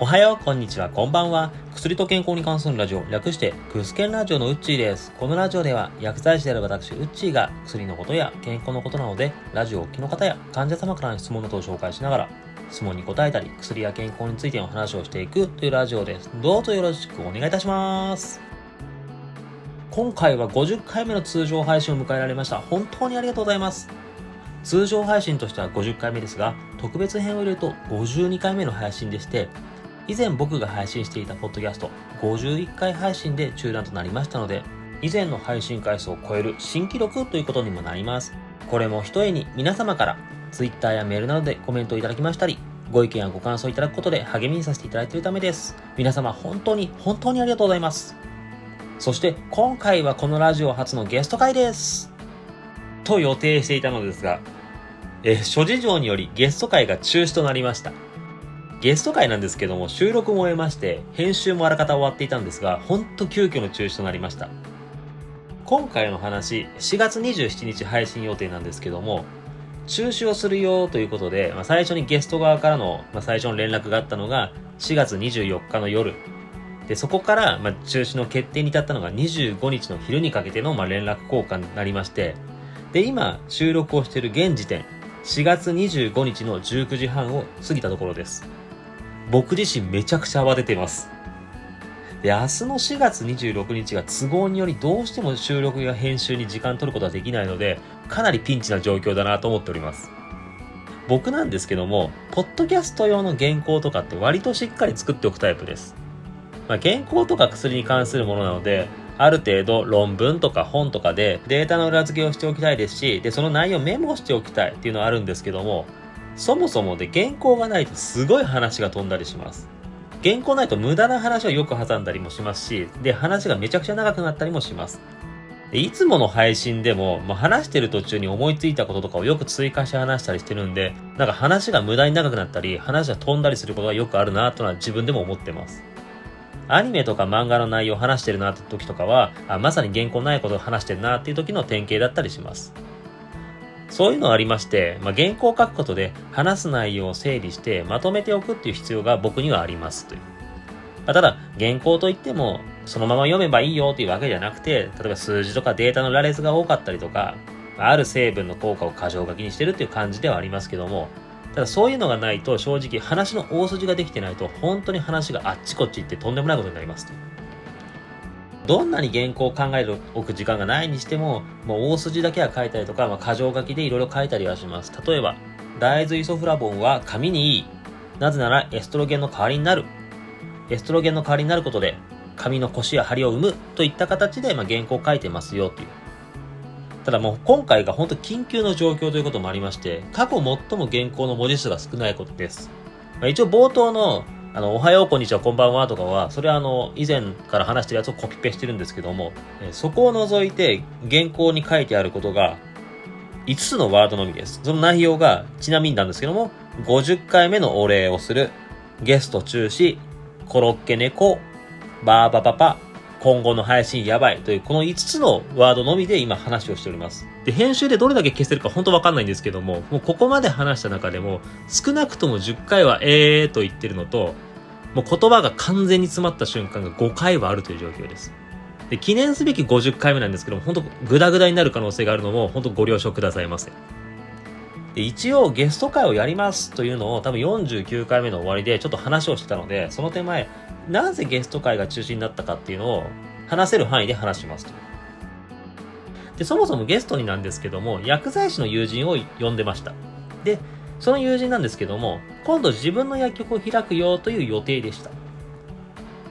おはよう、こんにちは、こんばんは。薬と健康に関するラジオ、略して、クスケンラジオのウッチーです。このラジオでは、薬剤師である私、ウッチーが、薬のことや健康のことなので、ラジオをお聞きの方や患者様からの質問などを紹介しながら、質問に答えたり、薬や健康についての話をしていくというラジオです。どうぞよろしくお願いいたします。今回は50回目の通常配信を迎えられました。本当にありがとうございます。通常配信としては50回目ですが、特別編を入れると52回目の配信でして、以前僕が配信していたポッドキャスト51回配信で中断となりましたので、以前の配信回数を超える新記録ということにもなります。これも一重に皆様から Twitter やメールなどでコメントをいただきましたり、ご意見やご感想いただくことで励みにさせていただいているためです。皆様本当に本当にありがとうございます。そして今回はこのラジオ初のゲスト会です。と予定していたのですが、え諸事情によりゲスト会が中止となりました。ゲスト会なんですけども、収録も終えまして、編集もあらかた終わっていたんですが、ほんと急遽の中止となりました。今回の話、4月27日配信予定なんですけども、中止をするよということで、まあ、最初にゲスト側からの、まあ、最初の連絡があったのが、4月24日の夜。で、そこから、まあ、中止の決定に至ったのが25日の昼にかけての、まあ、連絡交換になりまして、で、今、収録をしている現時点、4月25日の19時半を過ぎたところです。僕自身めちゃくちゃ慌ててます。で、明日の4月26日が都合によりどうしても収録や編集に時間取ることはできないので、かなりピンチな状況だなと思っております。僕なんですけども、ポッドキャスト用の原稿とかって割としっかり作っておくタイプです。まあ、原稿とか薬に関するものなので、ある程度論文とか本とかでデータの裏付けをしておきたいですし、で、その内容をメモしておきたいっていうのはあるんですけども、そもそもで原稿がないとすごい話が飛んだりします。原稿ないと無駄な話をよく挟んだりもしますし、で、話がめちゃくちゃ長くなったりもします。でいつもの配信でも、まあ、話してる途中に思いついたこととかをよく追加して話したりしてるんで、なんか話が無駄に長くなったり、話が飛んだりすることがよくあるなとは自分でも思ってます。アニメとか漫画の内容を話してるなって時とかは、あまさに原稿ないことを話してるなっていう時の典型だったりします。そういうのありまして、まあ、原稿を書くことで話す内容を整理してまとめておくっていう必要が僕にはありますという。まあ、ただ、原稿といっても、そのまま読めばいいよっていうわけじゃなくて、例えば数字とかデータの羅列が多かったりとか、ある成分の効果を過剰書きにしてるっていう感じではありますけども、ただそういうのがないと正直話の大筋ができてないと本当に話があっちこっち行ってとんでもないことになりますと。どんなに原稿を考えておく時間がないにしても、もう大筋だけは書いたりとか、まあ、箇条書きでいろいろ書いたりはします。例えば、大豆イソフラボンは髪にいい。なぜならエストロゲンの代わりになる。エストロゲンの代わりになることで、髪の腰や張りを生むといった形で、まあ、原稿を書いてますよという。ただもう今回が本当緊急の状況ということもありまして、過去最も原稿の文字数が少ないことです。まあ、一応冒頭のあの、おはよう、こんにちは、こんばんはとかは、それはあの、以前から話してるやつをコピペしてるんですけども、えそこを除いて原稿に書いてあることが、5つのワードのみです。その内容が、ちなみになんですけども、50回目のお礼をする、ゲスト中止、コロッケ猫、バーバパパ、今後の配信やばいという、この5つのワードのみで今話をしております。で、編集でどれだけ消せるか本当わかんないんですけども、もうここまで話した中でも、少なくとも10回はえーと言ってるのと、もう言葉が完全に詰まった瞬間が5回はあるという状況です。で、記念すべき50回目なんですけども、本当グダグダになる可能性があるのも、本当ご了承くださいませ。で、一応ゲスト会をやりますというのを多分49回目の終わりでちょっと話をしてたので、その手前、なぜゲスト会が中止になったかっていうのを話せる範囲で話しますと。で、そもそもゲストになんですけども、薬剤師の友人を呼んでました。で、その友人なんですけども、今度自分の薬局を開くよという予定でした。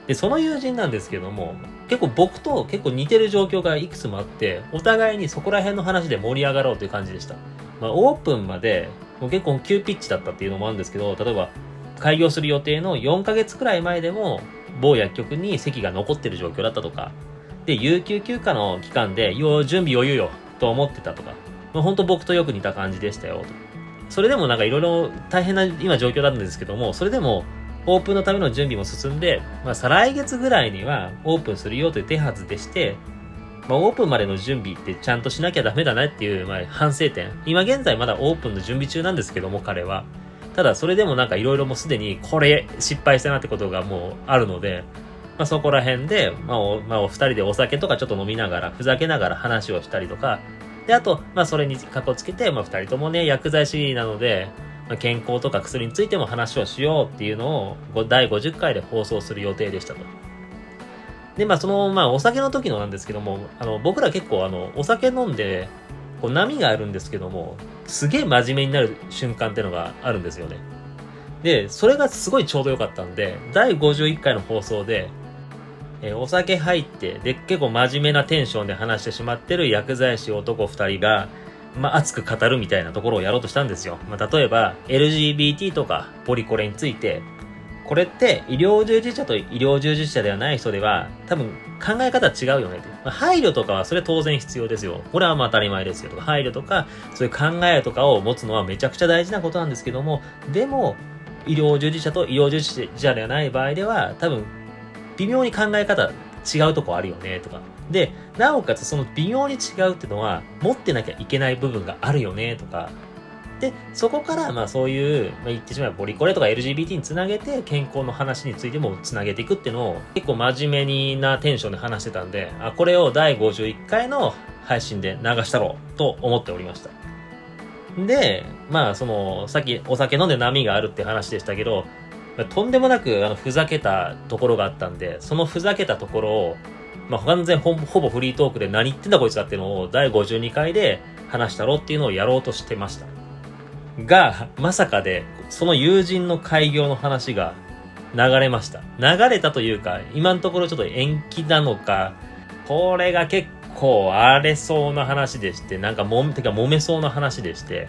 で、その友人なんですけども、結構僕と結構似てる状況がいくつもあって、お互いにそこら辺の話で盛り上がろうという感じでした。まあ、オープンまで、もう結構急ピッチだったっていうのもあるんですけど、例えば、開業する予定の4ヶ月くらい前でも、某薬局に席が残ってる状況だったとか、で、有給休暇の期間で、よ、準備余裕よ、と思ってたとか、まあ、本当僕とよく似た感じでしたよ、と。それでもなんかいろいろ大変な今状況なんですけども、それでも、オープンのための準備も進んで、まあ、再来月ぐらいにはオープンするよという手はずでして、まあ、オープンまでの準備ってちゃんとしなきゃダメだなっていう、まあ、反省点。今現在まだオープンの準備中なんですけども、彼は。ただそれでもなんかいろいろもうすでにこれ失敗したなってことがもうあるので、まあ、そこら辺で、まあお、まあ、お二人でお酒とかちょっと飲みながら、ふざけながら話をしたりとか、で、あと、まあ、それにかこつけて、まあ、二人ともね、薬剤師なので、まあ、健康とか薬についても話をしようっていうのを、第50回で放送する予定でしたと。で、まあ、その、まあ、お酒の時のなんですけども、あの、僕ら結構、あの、お酒飲んで、こう、波があるんですけども、すげえ真面目になる瞬間っていうのがあるんですよね。で、それがすごいちょうど良かったんで、第51回の放送で、えー、お酒入って、で、結構真面目なテンションで話してしまってる薬剤師男2人が、まあ、熱く語るみたいなところをやろうとしたんですよ。まあ、例えば、LGBT とかポリコレについて、これって医療従事者と医療従事者ではない人では多分考え方違うよねって。ま、配慮とかはそれ当然必要ですよ。これはまあ当たり前ですよとか、配慮とか、そういう考えとかを持つのはめちゃくちゃ大事なことなんですけども、でも、医療従事者と医療従事者ではない場合では、多分、微妙に考え方違うとこあるよねとか。で、なおかつその微妙に違うっていうのは、持ってなきゃいけない部分があるよねとか、で、そこから、まあそういう、まあ、言ってしまえばボリコレとか LGBT につなげて、健康の話についてもつなげていくっていうのを、結構真面目になテンションで話してたんで、あ、これを第51回の配信で流したろうと思っておりました。で、まあその、さっきお酒飲んで波があるって話でしたけど、まあ、とんでもなくあのふざけたところがあったんで、そのふざけたところを、まあ、完全ほぼフリートークで何言ってんだこいつだっていうのを第52回で話したろうっていうのをやろうとしてました。が、まさかで、その友人の開業の話が流れました。流れたというか、今のところちょっと延期なのか、これが結構荒れそうな話でして、なんかも、てか揉めそうな話でして、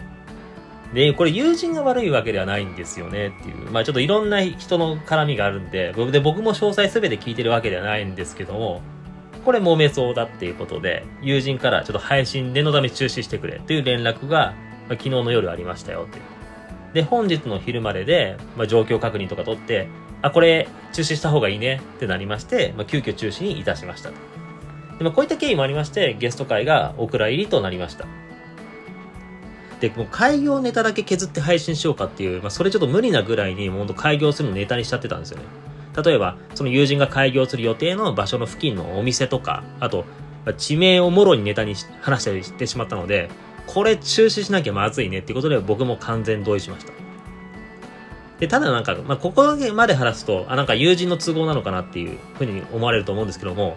で、これ友人が悪いわけではないんですよねっていう。まあちょっといろんな人の絡みがあるんで、で僕も詳細すべて聞いてるわけではないんですけども、これ揉めそうだっていうことで、友人からちょっと配信念のため中止してくれっていう連絡がまあ、昨日の夜ありましたよっていう。で、本日の昼までで、まあ、状況確認とか取って、あ、これ中止した方がいいねってなりまして、まあ、急遽中止にいたしましたと。で、まあ、こういった経緯もありまして、ゲスト会がお蔵入りとなりました。で、もう開業ネタだけ削って配信しようかっていう、まあ、それちょっと無理なぐらいに、もう開業するのネタにしちゃってたんですよね。例えば、その友人が開業する予定の場所の付近のお店とか、あと、地名をもろにネタに話したりしてしまったので、これ中止しなきゃまずいねっていうことで僕も完全同意しました。で、ただなんか、まあ、ここまで話すと、あ、なんか友人の都合なのかなっていうふうに思われると思うんですけども、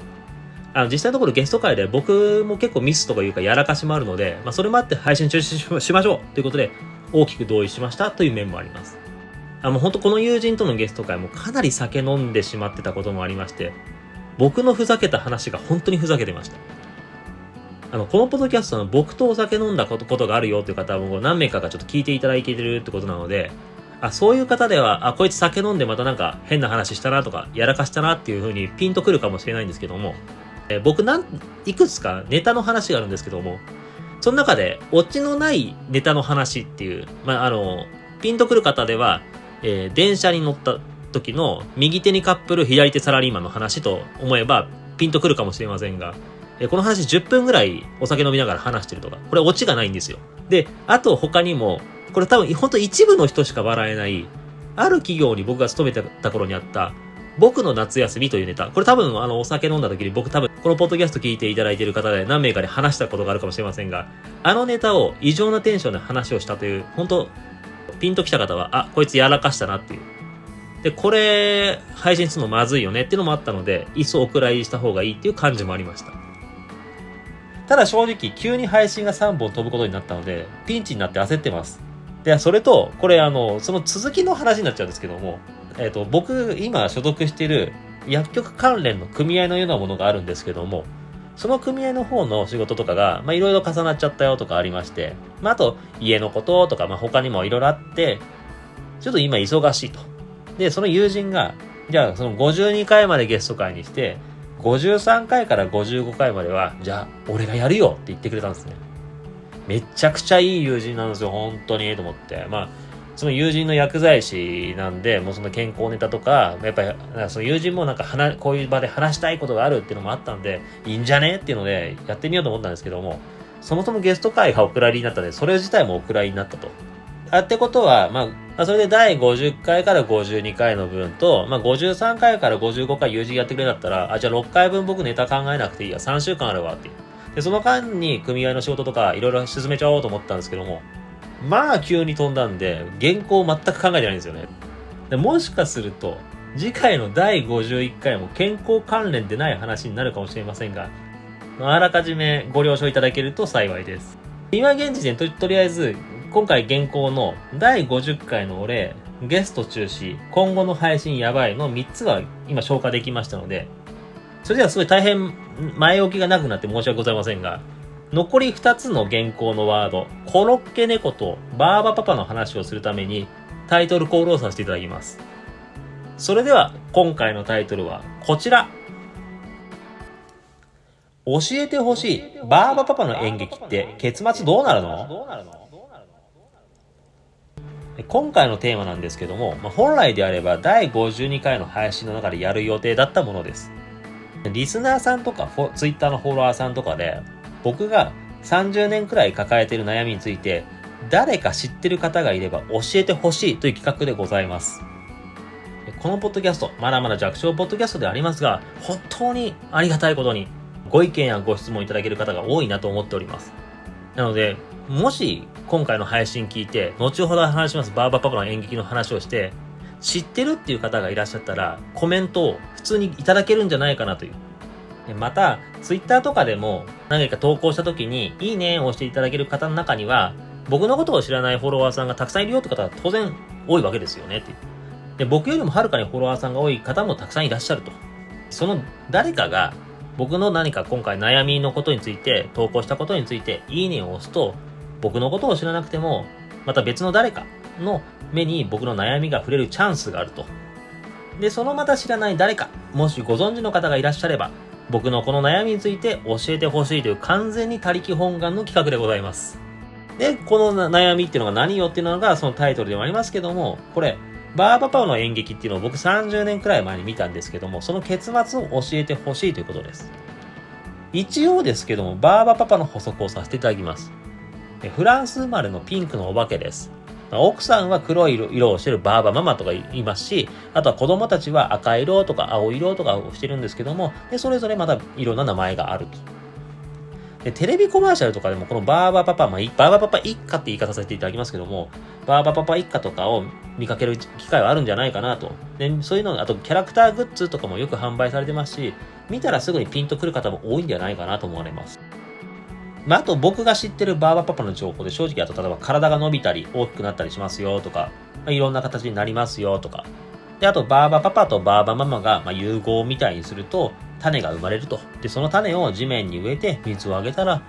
あの、実際のところゲスト会で僕も結構ミスとかいうかやらかしもあるので、まあ、それもあって配信中止しましょうということで、大きく同意しましたという面もあります。あ、もう本当この友人とのゲスト会もかなり酒飲んでしまってたこともありまして、僕のふざけた話が本当にふざけてました。あの、このポッドキャストの僕とお酒飲んだことことがあるよっていう方は何名かがちょっと聞いていただいてるってことなので、あ、そういう方では、あ、こいつ酒飲んでまたなんか変な話したなとか、やらかしたなっていう風にピンとくるかもしれないんですけども、え、僕なん、いくつかネタの話があるんですけども、その中で、オチのないネタの話っていう、まあ、あの、ピンとくる方では、えー、電車に乗った時の右手にカップル、左手サラリーマンの話と思えば、ピンとくるかもしれませんが、えこの話10分ぐらいお酒飲みながら話してるとか、これオチがないんですよ。で、あと他にも、これ多分本当一部の人しか笑えない、ある企業に僕が勤めてた頃にあった、僕の夏休みというネタ。これ多分あのお酒飲んだ時に僕多分このポッドキャスト聞いていただいている方で何名かで話したことがあるかもしれませんが、あのネタを異常なテンションで話をしたという、本当ピンときた方は、あ、こいつやらかしたなっていう。で、これ、配信するのまずいよねっていうのもあったので、いっそお蔵入りした方がいいっていう感じもありました。ただ正直、急に配信が3本飛ぶことになったので、ピンチになって焦ってます。で、それと、これあの、その続きの話になっちゃうんですけども、えっ、ー、と、僕、今所属している薬局関連の組合のようなものがあるんですけども、その組合の方の仕事とかが、まあ、いろいろ重なっちゃったよとかありまして、まあ、あと、家のこととか、まあ、他にもいろいろあって、ちょっと今忙しいと。で、その友人が、じゃあ、その52回までゲスト会にして、53回から55回までは、じゃあ、俺がやるよって言ってくれたんですね。めちゃくちゃいい友人なんですよ、本当に、と思って。まあ、その友人の薬剤師なんで、もうその健康ネタとか、やっぱり、その友人もなんか話、こういう場で話したいことがあるっていうのもあったんで、いいんじゃねっていうので、やってみようと思ったんですけども、そもそもゲスト会がお蔵入りになったんで、それ自体もお蔵入りになったと。あってことは、まあ、それで第50回から52回の分と、まあ、53回から55回友人やってくれだったら、あ、じゃあ6回分僕ネタ考えなくていいや、3週間あるわっていう。で、その間に組合の仕事とかいろいろ進めちゃおうと思ったんですけども、まあ急に飛んだんで、原稿全く考えてないんですよね。でもしかすると、次回の第51回も健康関連でない話になるかもしれませんが、あらかじめご了承いただけると幸いです。今現時点と、とりあえず、今回現行の第50回の俺、ゲスト中止、今後の配信やばいの3つは今消化できましたので、それではすごい大変前置きがなくなって申し訳ございませんが、残り2つの原稿のワード、コロッケ猫とバーバパパの話をするためにタイトルコールをさせていただきます。それでは今回のタイトルはこちら。教えてほしいバーバパパの演劇って結末どうなるの？今回のテーマなんですけども、まあ、本来であれば第52回の配信の中でやる予定だったものです。リスナーさんとか、ツイッターのフォロワーさんとかで、僕が30年くらい抱えている悩みについて、誰か知ってる方がいれば教えてほしいという企画でございます。このポッドキャスト、まだまだ弱小ポッドキャストでありますが、本当にありがたいことに、ご意見やご質問いただける方が多いなと思っております。なので、もし今回の配信聞いて、後ほど話しますバーバパパの演劇の話をして、知ってるっていう方がいらっしゃったら、コメントを普通にいただけるんじゃないかなという。また、ツイッターとかでも何か投稿した時に、いいねを押していただける方の中には、僕のことを知らないフォロワーさんがたくさんいるよって方は当然多いわけですよねっていうで、僕よりもはるかにフォロワーさんが多い方もたくさんいらっしゃると。その誰かが僕の何か今回悩みのことについて投稿したことについていいねを押すと僕のことを知らなくてもまた別の誰かの目に僕の悩みが触れるチャンスがあると。で、そのまた知らない誰か、もしご存知の方がいらっしゃれば、僕のこの悩みについて教えてほしいという完全に他力本願の企画でございます。で、この悩みっていうのが何よっていうのがそのタイトルでもありますけども、これ、バーバパパの演劇っていうのを僕30年くらい前に見たんですけども、その結末を教えてほしいということです。一応ですけども、バーバパパの補足をさせていただきます。フランス生まれのピンクのお化けです。奥さんは黒い色をしてるバーバママとか言いますし、あとは子供たちは赤色とか青色とかをしてるんですけども、でそれぞれまたいろんな名前があると。で、テレビコマーシャルとかでもこのバーバパパ、まあ、バーバパパ一家って言い方させていただきますけども、バーバパパ一家とかを見かける機会はあるんじゃないかなと。で、そういうの、あとキャラクターグッズとかもよく販売されてますし、見たらすぐにピンとくる方も多いんじゃないかなと思われます。まあ、あと僕が知ってるバーバパパの情報で正直あと例えば体が伸びたり大きくなったりしますよとか、まあ、いろんな形になりますよとか。で、あとバーバパパとバーバママがま融合みたいにすると種が生まれると。で、その種を地面に植えて水をあげたら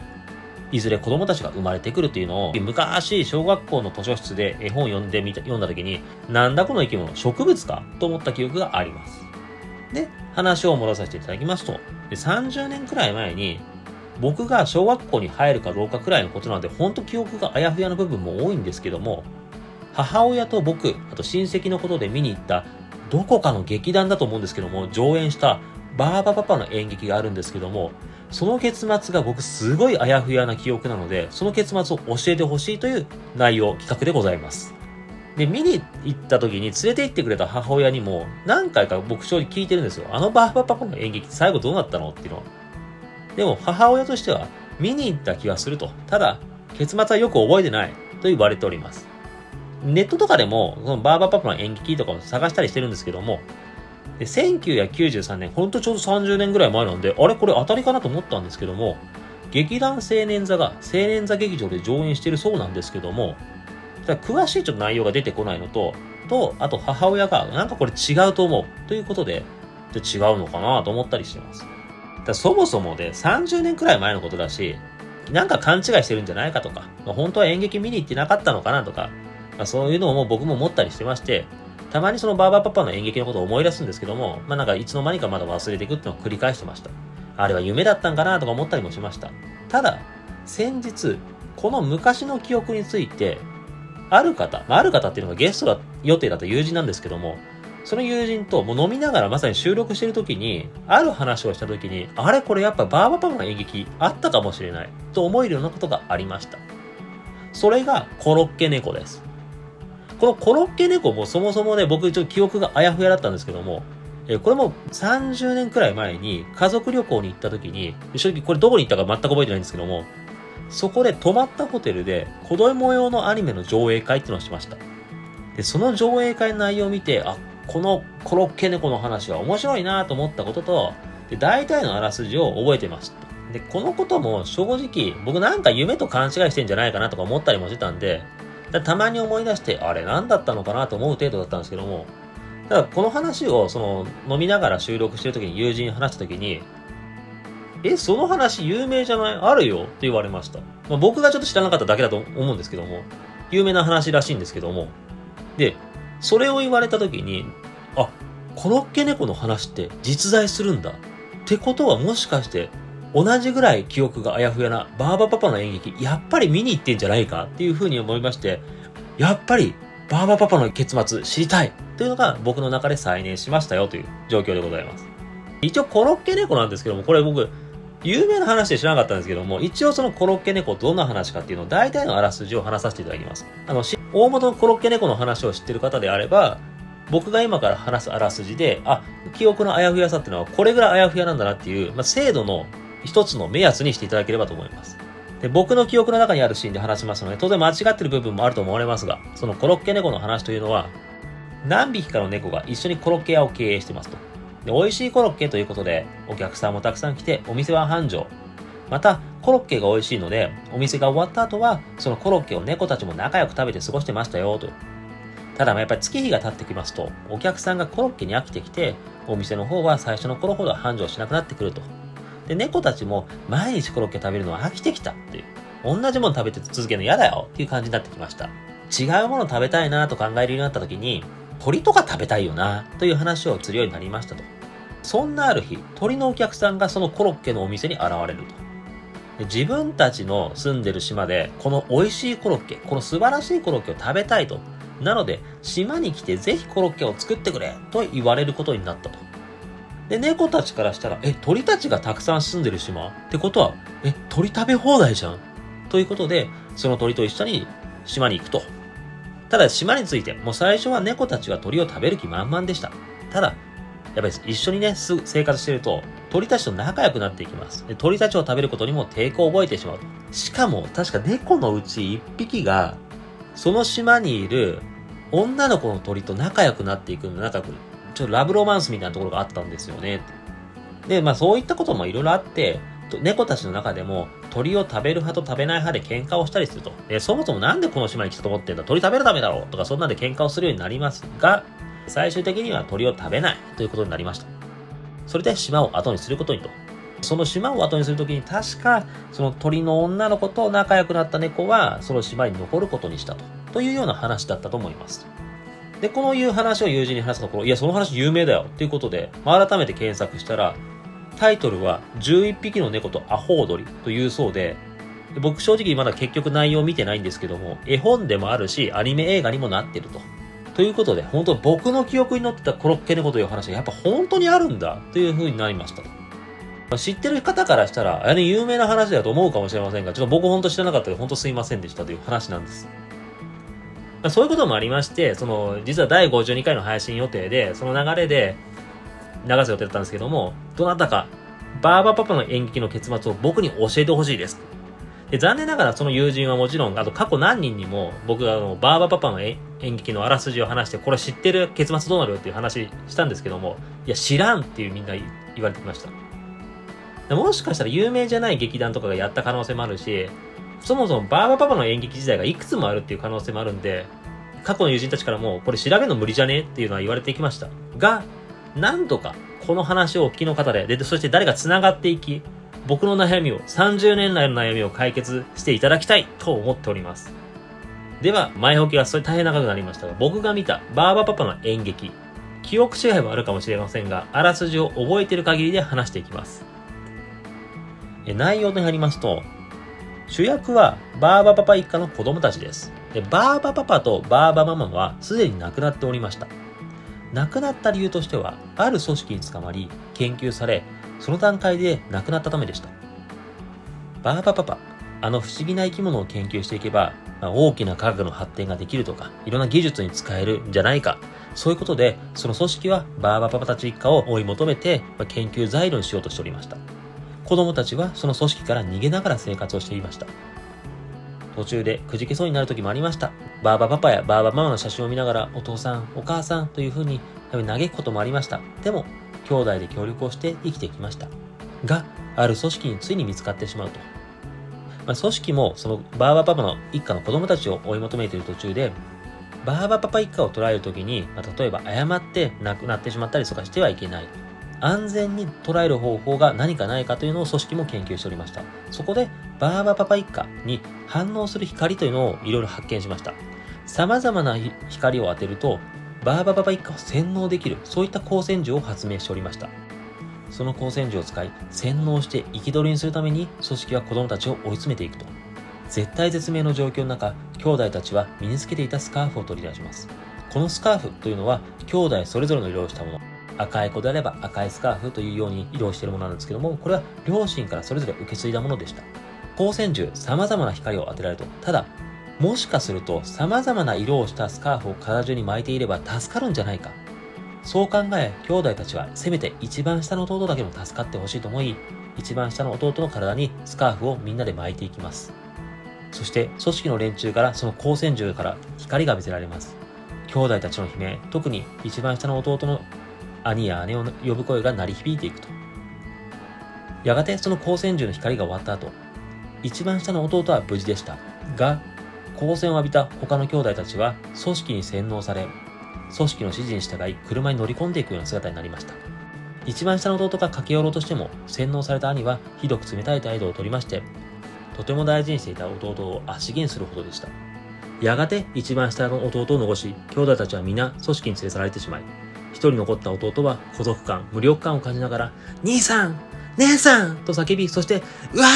いずれ子供たちが生まれてくるっていうのを、昔、小学校の図書室で絵本を読んでみた、読んだ時に、なんだこの生き物、植物かと思った記憶があります。で、話を戻させていただきますと、で30年くらい前に、僕が小学校に入るかどうかくらいのことなんで、ほんと記憶があやふやな部分も多いんですけども、母親と僕、あと親戚のことで見に行った、どこかの劇団だと思うんですけども、上演したバーバパパの演劇があるんですけども、その結末が僕すごいあやふやな記憶なので、その結末を教えてほしいという内容、企画でございます。で、見に行った時に連れて行ってくれた母親にも何回か僕正直聞いてるんですよ。あのバーバパパの演劇最後どうなったのっていうのは。でも母親としては見に行った気がすると。ただ、結末はよく覚えてないと言われております。ネットとかでも、そのバーバパパの演劇とかを探したりしてるんですけども、で1993年、ほんとちょうど30年ぐらい前なんで、あれこれ当たりかなと思ったんですけども、劇団青年座が青年座劇場で上演してるそうなんですけども、詳しいちょっと内容が出てこないのと、と、あと母親が、なんかこれ違うと思うということで、違うのかなと思ったりしてます。だそもそもで30年くらい前のことだし、なんか勘違いしてるんじゃないかとか、まあ、本当は演劇見に行ってなかったのかなとか、まあ、そういうのも僕も思ったりしてまして、たまにそのバーバーパパの演劇のことを思い出すんですけども、まあなんかいつの間にかまだ忘れていくっていうのを繰り返してました。あれは夢だったんかなとか思ったりもしました。ただ、先日、この昔の記憶について、ある方、まあ、ある方っていうのがゲスト予定だった友人なんですけども、その友人ともう飲みながらまさに収録してる時に、ある話をした時に、あれこれやっぱバーバパパの演劇あったかもしれないと思えるようなことがありました。それがコロッケ猫です。このコロッケ猫もそもそもね、僕ちょっと記憶があやふやだったんですけども、えこれも30年くらい前に家族旅行に行った時に、正直これどこに行ったか全く覚えてないんですけども、そこで泊まったホテルで子供用のアニメの上映会っていうのをしました。で、その上映会の内容を見て、あ、このコロッケ猫の話は面白いなと思ったことと、で大体のあらすじを覚えてました。で、このことも正直、僕なんか夢と勘違いしてんじゃないかなとか思ったりもしてたんで、たまに思い出して、あれ何だったのかなと思う程度だったんですけども、ただこの話をその飲みながら収録してる時に友人に話した時に、え、その話有名じゃない？あるよって言われました。まあ、僕がちょっと知らなかっただけだと思うんですけども、有名な話らしいんですけども、で、それを言われた時に、コロッケ猫の話って実在するんだ。ってことはもしかして同じぐらい記憶があやふやなバーバパパの演劇、やっぱり見に行ってんじゃないか？っていうふうに思いまして、やっぱりバーバパパの結末知りたいというのが僕の中で再燃しましたよという状況でございます。一応コロッケ猫なんですけども、これ僕、有名な話で知らなかったんですけども、一応そのコロッケ猫どんな話かっていうのを大体のあらすじを話させていただきます。あの、大元のコロッケ猫の話を知ってる方であれば、僕が今から話すあらすじで、あ、記憶のあやふやさっていうのはこれぐらいあやふやなんだなっていう、まあ、精度の一つの目安にしていただければと思います。で僕の記憶の中にあるシーンで話しますので、当然間違ってる部分もあると思われますが、そのコロッケ猫の話というのは、何匹かの猫が一緒にコロッケ屋を経営してますと。で、美味しいコロッケということで、お客さんもたくさん来て、お店は繁盛。また、コロッケが美味しいので、お店が終わった後は、そのコロッケを猫たちも仲良く食べて過ごしてましたよ、と。ただまあ、やっぱり月日が経ってきますと、お客さんがコロッケに飽きてきて、お店の方は最初の頃ほど繁盛しなくなってくると。で、猫たちも毎日コロッケ食べるのは飽きてきたっていう。同じもの食べて続けるの嫌だよっていう感じになってきました。違うもの食べたいなと考えるようになった時に、鳥とか食べたいよなという話をするようになりましたと。そんなある日、鳥のお客さんがそのコロッケのお店に現れると。自分たちの住んでる島で、この美味しいコロッケ、この素晴らしいコロッケを食べたいと。なので、島に来てぜひコロッケを作ってくれと言われることになったと。で、猫たちからしたら、え、鳥たちがたくさん住んでる島？ってことは、え、鳥食べ放題じゃん？ということで、その鳥と一緒に島に行くと。ただ、島について、もう最初は猫たちは鳥を食べる気満々でした。ただ、やっぱり一緒にね、す生活してると、鳥たちと仲良くなっていきます。鳥たちを食べることにも抵抗を覚えてしまう。しかも、確か猫のうち一匹が、その島にいる女の子の鳥と仲良くなっていくの、仲良くちょっとラブロマンスみたいなところがあったんですよね。で、まあそういったこともいろいろあって、猫たちの中でも鳥を食べる派と食べない派で喧嘩をしたりすると。で、そもそもなんでこの島に来たと思ってんだ鳥食べるためだろうとかそんなんで喧嘩をするようになりますが、最終的には鳥を食べないということになりました。それで島を後にすることにと。その島を後にするときに確かその鳥の女の子と仲良くなった猫はその島に残ることにしたと。というような話だったと思います。で、このいう話を友人に話したところ、いや、その話有名だよっていうことで、まあ、改めて検索したら、タイトルは11匹の猫とアホウドリというそうで、僕正直まだ結局内容見てないんですけども、絵本でもあるし、アニメ映画にもなってると。ということで、本当僕の記憶に載ってたコロッケ猫という話がやっぱ本当にあるんだという風になりました。知ってる方からしたら、あれ有名な話だと思うかもしれませんが、ちょっと僕本当知らなかったので、本当すいませんでしたという話なんです。そういうこともありまして、その、実は第52回の配信予定で、その流れで流す予定だったんですけども、どなたか、バーバパパの演劇の結末を僕に教えてほしいです。で残念ながらその友人はもちろん、あと過去何人にも僕があのバーバパパの演劇のあらすじを話して、これ知ってる結末どうなるっていう話したんですけども、いや知らんっていうみんな言われてきました。もしかしたら有名じゃない劇団とかがやった可能性もあるし、そもそもバーバパパの演劇自体がいくつもあるっていう可能性もあるんで、過去の友人たちからも、これ調べるの無理じゃねっていうのは言われてきました。が、なんとか、この話をお聞きの方で、で、そして誰が繋がっていき、僕の悩みを、30年来の悩みを解決していただきたいと思っております。では、前置きがそれ大変長くなりましたが、僕が見たバーバパパの演劇、記憶違いはあるかもしれませんが、あらすじを覚えている限りで話していきます。内容に入りますと、主役はバーバパパ一家の子供たちです。で、バーバパパとバーバママはすでに亡くなっておりました。亡くなった理由としては、ある組織に捕まり、研究され、その段階で亡くなったためでした。バーバパパ、あの不思議な生き物を研究していけば、まあ、大きな科学の発展ができるとか、いろんな技術に使えるんじゃないか。そういうことで、その組織はバーバパパたち一家を追い求めて、まあ、研究材料にしようとしておりました。子供たちはその組織から逃げながら生活をしていました。途中でくじけそうになる時もありました。バーバパパやバーバママの写真を見ながら、お父さん、お母さんというふうに嘆くこともありました。でも、兄弟で協力をして生きてきました。が、ある組織についに見つかってしまうと。まあ、組織もそのバーバパパの一家の子供たちを追い求めている途中で、バーバパパ一家を捉えるときに、まあ、例えば誤って亡くなってしまったりとかしてはいけない。安全に捉える方法が何かないかというのを組織も研究しておりました。そこで、バーバパパ一家に反応する光というのをいろいろ発見しました。様々な光を当てると、バーバパパ一家を洗脳できる、そういった光線銃を発明しておりました。その光線銃を使い、洗脳して生き捕りにするために組織は子供たちを追い詰めていくと。絶対絶命の状況の中、兄弟たちは身につけていたスカーフを取り出します。このスカーフというのは、兄弟それぞれの色をしたもの。赤い子であれば赤いスカーフというように色をしているものなんですけども、これは両親からそれぞれ受け継いだものでした。光線銃、様々な光を当てられると。ただ、もしかすると様々な色をしたスカーフを体中に巻いていれば助かるんじゃないか。そう考え、兄弟たちはせめて一番下の弟だけも助かってほしいと思い、一番下の弟の体にスカーフをみんなで巻いていきます。そして組織の連中からその光線銃から光が見せられます。兄弟たちの悲鳴、特に一番下の弟の兄や姉を呼ぶ声が鳴り響いていくと。やがてその光線銃の光が終わった後、一番下の弟は無事でした。が、光線を浴びた他の兄弟たちは組織に洗脳され、組織の指示に従い車に乗り込んでいくような姿になりました。一番下の弟が駆け寄ろうとしても、洗脳された兄はひどく冷たい態度をとりまして、とても大事にしていた弟を足減するほどでした。やがて一番下の弟を残し、兄弟たちは皆組織に連れ去られてしまい、一人残った弟は孤独感、無力感を感じながら、兄さん姉さんと叫び、そして、うわ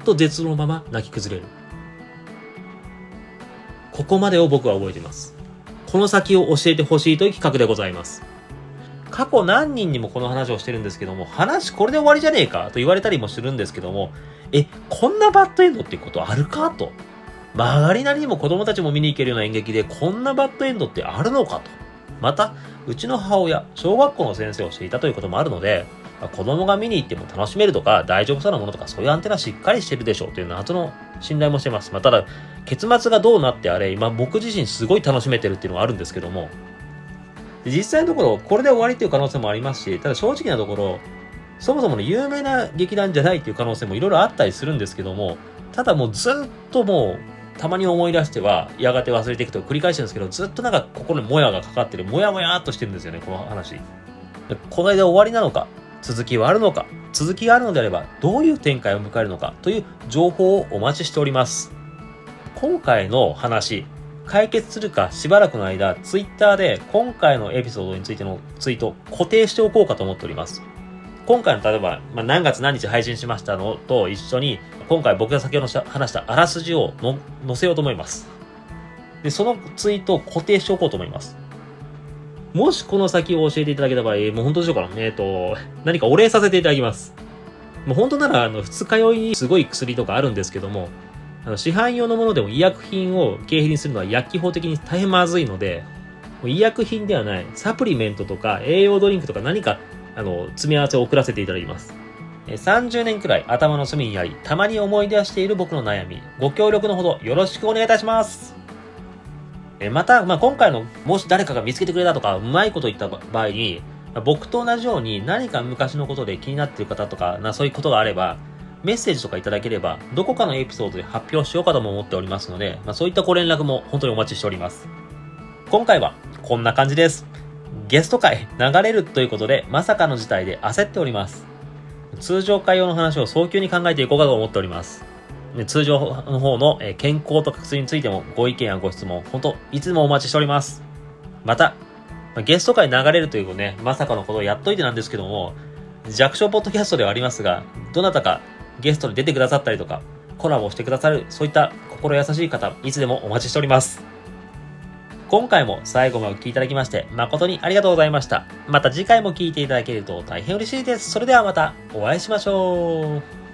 ーと絶望のまま泣き崩れる。ここまでを僕は覚えています。この先を教えてほしいという企画でございます。過去何人にもこの話をしてるんですけども、話これで終わりじゃねえかと言われたりもするんですけども、え、こんなバッドエンドってことあるかと。曲がりなりにも子供たちも見に行けるような演劇でこんなバッドエンドってあるのかと。また、うちの母親、小学校の先生をしていたということもあるので、子供が見に行っても楽しめるとか、大丈夫そうなものとか、そういうアンテナしっかりしてるでしょうという謎の信頼もしてます。まあ、ただ、結末がどうなってあれ、今僕自身すごい楽しめてるっていうのはあるんですけども、実際のところ、これで終わりっていう可能性もありますし、ただ正直なところ、そもそもの有名な劇団じゃないっていう可能性もいろいろあったりするんですけども、ただもうずっともう、たまに思い出しては、やがて忘れていくと繰り返してるんですけど、ずっとなんか心にもやがかかってる、もやもやっとしてるんですよね、この話。この間終わりなのか、続きはあるのか、続きがあるのであれば、どういう展開を迎えるのかという情報をお待ちしております。今回の話、解決するかしばらくの間、ツイッターで今回のエピソードについてのツイート固定しておこうかと思っております。今回の例えば、まあ、何月何日配信しましたのと一緒に、今回僕が先ほど話したあらすじをの載せようと思います。で、そのツイートを固定しておこうと思います。もしこの先を教えていただけた場合、もう本当でしょうか。えっ、ー、と、何かお礼させていただきます。もう本当なら、あの、二日酔いにすごい薬とかあるんですけども、あの市販用のものでも医薬品を経費にするのは薬機法的に大変まずいので、医薬品ではないサプリメントとか栄養ドリンクとか何かあの詰め合わせを送らせていただきます。30年くらい頭の隅にあり、たまに思い出している僕の悩み、ご協力のほどよろしくお願いいたします。また、まあ、今回の、もし誰かが見つけてくれたとか、うまいこと言った場合に、僕と同じように何か昔のことで気になっている方とか、なそういうことがあれば、メッセージとかいただければ、どこかのエピソードで発表しようかとも思っておりますので、まあ、そういったご連絡も本当にお待ちしております。今回はこんな感じです。ゲスト会流れるということで、まさかの事態で焦っております。通常会用の話を早急に考えていこうかと思っております。通常の方の健康とか薬についてもご意見やご質問、本当いつもお待ちしております。また、ゲスト会流れるというね、まさかのことをやっといてなんですけども、弱小ポッドキャストではありますが、どなたかゲストに出てくださったりとか、コラボしてくださる、そういった心優しい方、いつでもお待ちしております。今回も最後までお聴きいただきまして、誠にありがとうございました。また次回も聴いていただけると大変嬉しいです。それではまたお会いしましょう。